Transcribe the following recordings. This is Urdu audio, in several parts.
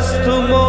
چے مو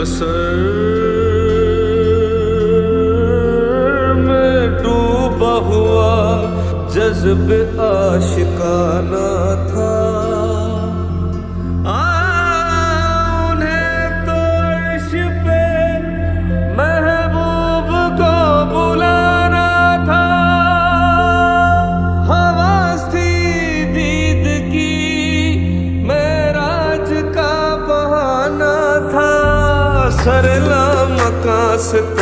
اثر میں ڈوبا ہوا جذب عاشق بہانہ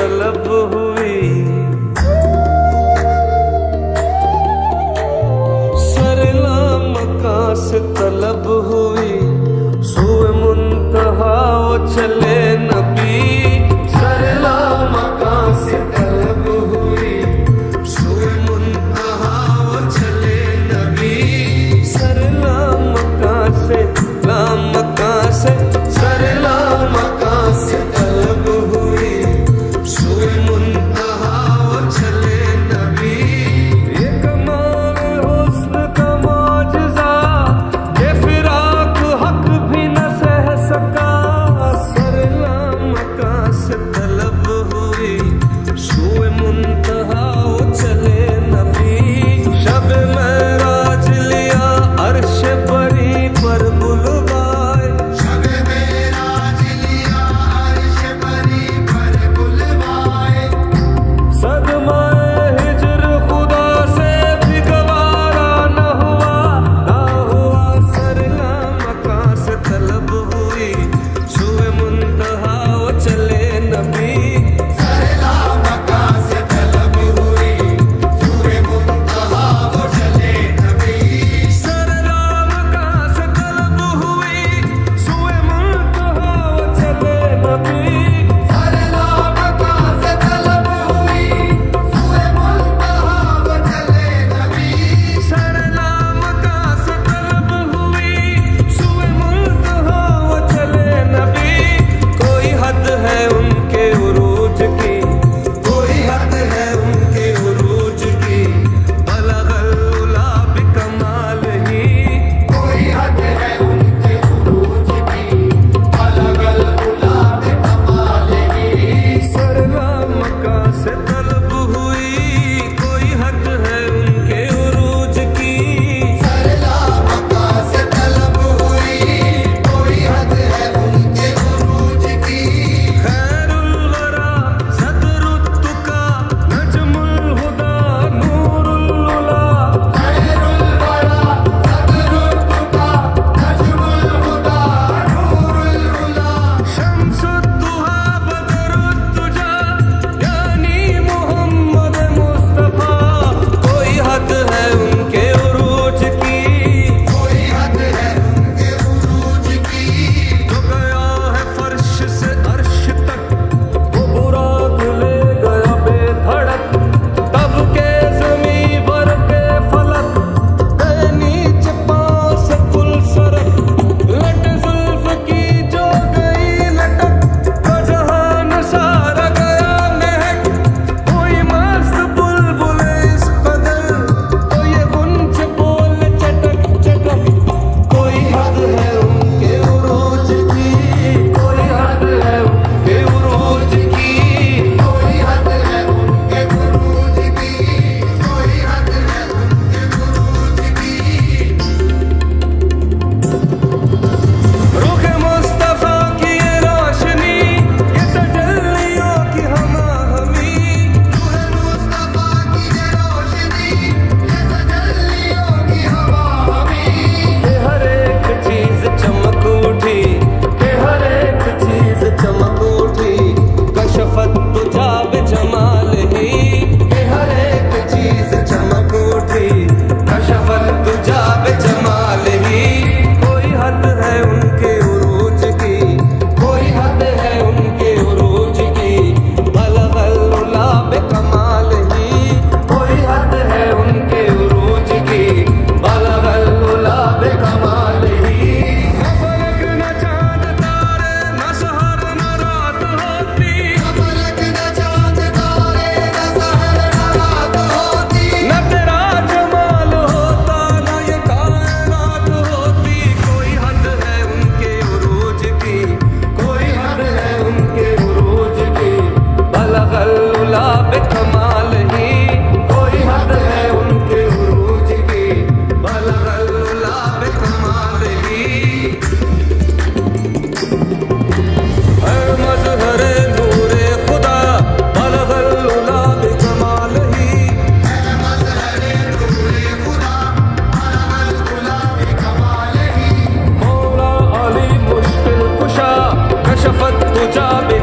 جابے